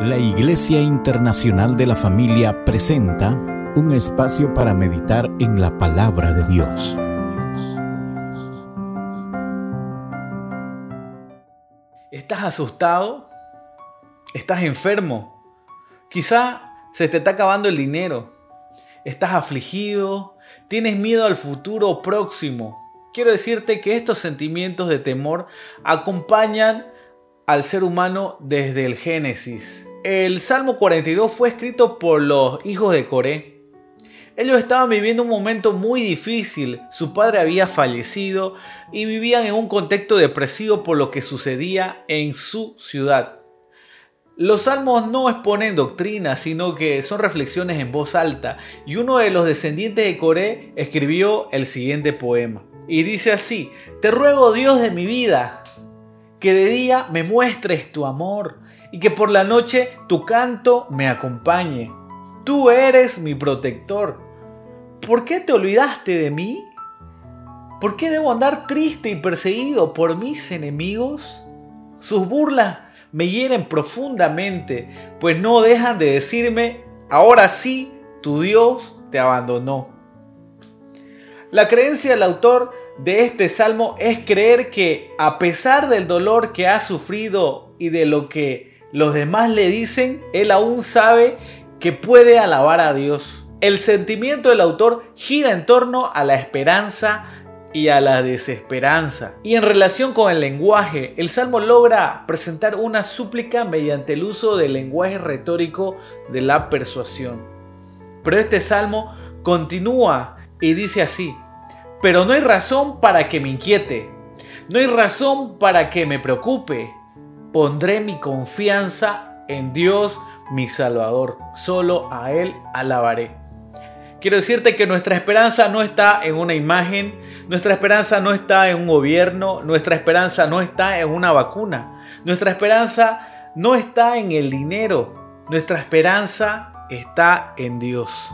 La Iglesia Internacional de la Familia presenta un espacio para meditar en la palabra de Dios. ¿Estás asustado? ¿Estás enfermo? Quizá se te está acabando el dinero. ¿Estás afligido? ¿Tienes miedo al futuro próximo? Quiero decirte que estos sentimientos de temor acompañan al ser humano desde el Génesis. El Salmo 42 fue escrito por los hijos de Coré. Ellos estaban viviendo un momento muy difícil, su padre había fallecido y vivían en un contexto depresivo por lo que sucedía en su ciudad. Los salmos no exponen doctrina, sino que son reflexiones en voz alta, y uno de los descendientes de Coré escribió el siguiente poema. Y dice así, Te ruego Dios de mi vida, que de día me muestres tu amor y que por la noche tu canto me acompañe. Tú eres mi protector. ¿Por qué te olvidaste de mí? ¿Por qué debo andar triste y perseguido por mis enemigos? Sus burlas me hieren profundamente, pues no dejan de decirme, ahora sí, tu Dios te abandonó. La creencia del autor de este salmo es creer que a pesar del dolor que ha sufrido y de lo que los demás le dicen, él aún sabe que puede alabar a Dios. El sentimiento del autor gira en torno a la esperanza y a la desesperanza. Y en relación con el lenguaje, el Salmo logra presentar una súplica mediante el uso del lenguaje retórico de la persuasión. Pero este Salmo continúa y dice así, pero no hay razón para que me inquiete, no hay razón para que me preocupe, Pondré mi confianza en Dios, mi Salvador. Solo a Él alabaré. Quiero decirte que nuestra esperanza no está en una imagen, nuestra esperanza no está en un gobierno, nuestra esperanza no está en una vacuna, nuestra esperanza no está en el dinero, nuestra esperanza está en Dios.